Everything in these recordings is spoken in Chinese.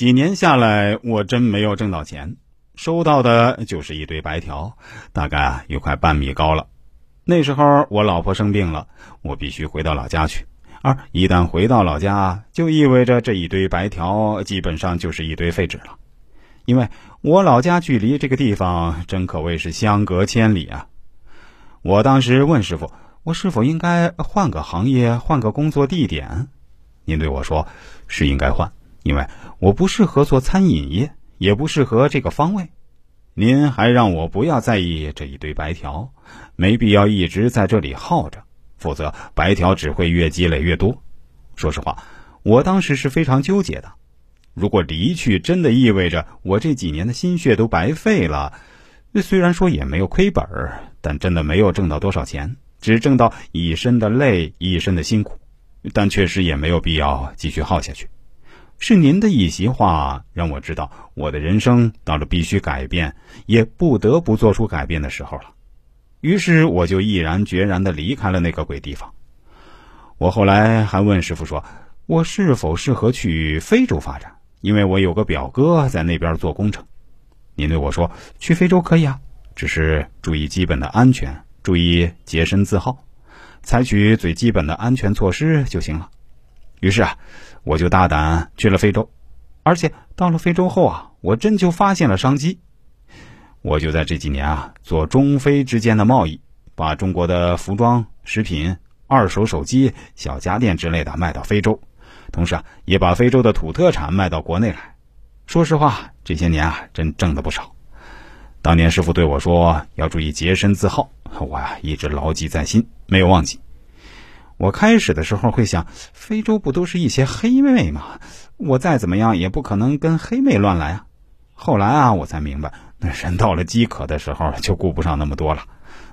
几年下来，我真没有挣到钱，收到的就是一堆白条，大概有快半米高了。那时候我老婆生病了，我必须回到老家去。而一旦回到老家，就意味着这一堆白条基本上就是一堆废纸了，因为我老家距离这个地方真可谓是相隔千里啊！我当时问师傅，我是否应该换个行业，换个工作地点？您对我说，是应该换，因为我不适合做餐饮业，也不适合这个方位。您还让我不要在意这一堆白条，没必要一直在这里耗着。否则，白条只会越积累越多。说实话，我当时是非常纠结的。如果离去真的意味着我这几年的心血都白费了，虽然说也没有亏本儿，但真的没有挣到多少钱，只挣到一身的累，一身的辛苦。但确实也没有必要继续耗下去。是您的一席话让我知道，我的人生到了必须改变，也不得不做出改变的时候了。于是我就毅然决然的离开了那个鬼地方。我后来还问师傅说：“我是否适合去非洲发展？因为我有个表哥在那边做工程。”您对我说：“去非洲可以啊，只是注意基本的安全，注意洁身自好，采取最基本的安全措施就行了。”于是啊，我就大胆去了非洲，而且到了非洲后啊，我真就发现了商机。我就在这几年啊，做中非之间的贸易，把中国的服装、食品、二手手机、小家电之类的卖到非洲，同时啊，也把非洲的土特产卖到国内来。说实话，这些年啊，真挣的不少。当年师傅对我说要注意洁身自好，我呀一直牢记在心，没有忘记。我开始的时候会想，非洲不都是一些黑妹吗？我再怎么样也不可能跟黑妹乱来啊。后来啊，我才明白。那人到了饥渴的时候，就顾不上那么多了。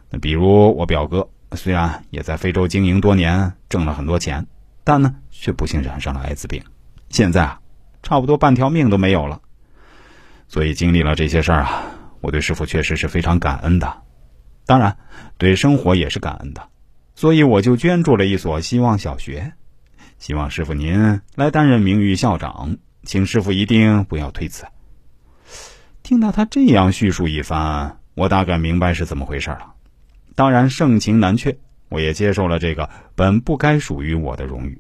那比如我表哥，虽然也在非洲经营多年，挣了很多钱，但呢，却不幸染上了艾滋病，现在啊，差不多半条命都没有了。所以经历了这些事儿啊，我对师傅确实是非常感恩的，当然对生活也是感恩的。所以我就捐助了一所希望小学，希望师傅您来担任名誉校长，请师傅一定不要推辞。听到他这样叙述一番，我大概明白是怎么回事了。当然盛情难却，我也接受了这个本不该属于我的荣誉。